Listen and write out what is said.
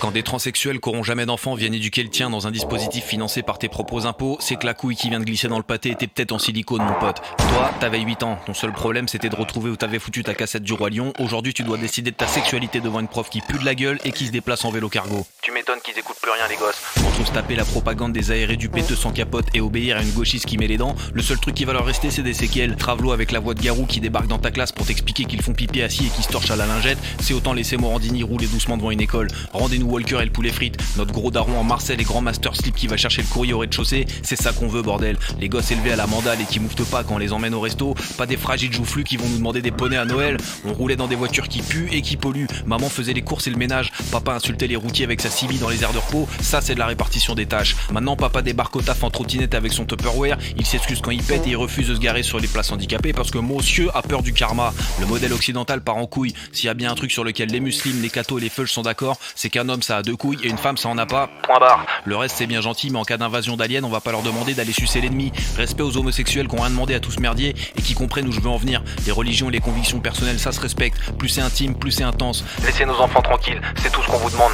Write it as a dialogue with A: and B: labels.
A: Quand des transsexuels qui auront jamais d'enfants viennent éduquer le tien dans un dispositif financé par tes propres impôts, c'est que la couille qui vient de glisser dans le pâté était peut-être en silicone, mon pote. Toi, t'avais 8 ans. Ton seul problème, c'était de retrouver où t'avais foutu ta cassette du Roi Lion. Aujourd'hui, tu dois décider de ta sexualité devant une prof qui pue de la gueule et qui se déplace en vélo cargo. Tu m'étonnes qu'ils écoutent plus rien, les gosses. Entre se taper la propagande des aérés du péteux sans capote et obéir à une gauchiste qui met les dents, le seul truc qui va leur rester, c'est des séquelles. Travelo avec la voix de Garou qui débarque dans ta classe pour t'expliquer qu'ils font pipi assis et qui se torchent à la lingette, c'est autant laisser Morandini rouler doucement devant une école. Rendez-nous Walker et le poulet frites. Notre gros daron en Marcel et grand master slip qui va chercher le courrier au rez-de-chaussée, c'est ça qu'on veut, bordel. Les gosses élevés à la mandale et qui mouftent pas quand on les emmène au resto, pas des fragiles joufflus qui vont nous demander des poneys à Noël. On roulait dans des voitures qui puent et qui polluent. Maman faisait les courses et le ménage. Papa insultait les routiers avec sa CB dans les aires de repos. Ça, c'est de la répartition des tâches. Maintenant, papa débarque au taf en trottinette avec son Tupperware. Il s'excuse quand il pète et il refuse de se garer sur les places handicapées parce que monsieur a peur du karma. Le modèle occidental part en couille. S'il y a bien un truc sur lequel les musulmans, les cathos et les feuilles sont d'accord, c'est qu'un homme ça a deux couilles et une femme ça en a pas. Point barre. Le reste c'est bien gentil, mais en cas d'invasion d'aliens, on va pas leur demander d'aller sucer l'ennemi. Respect aux homosexuels qui ont rien demandé à tous merdier et qui comprennent où je veux en venir. Les religions et les convictions personnelles, ça se respecte. Plus c'est intime, plus c'est intense. Laissez nos enfants tranquilles, c'est tout ce qu'on vous demande.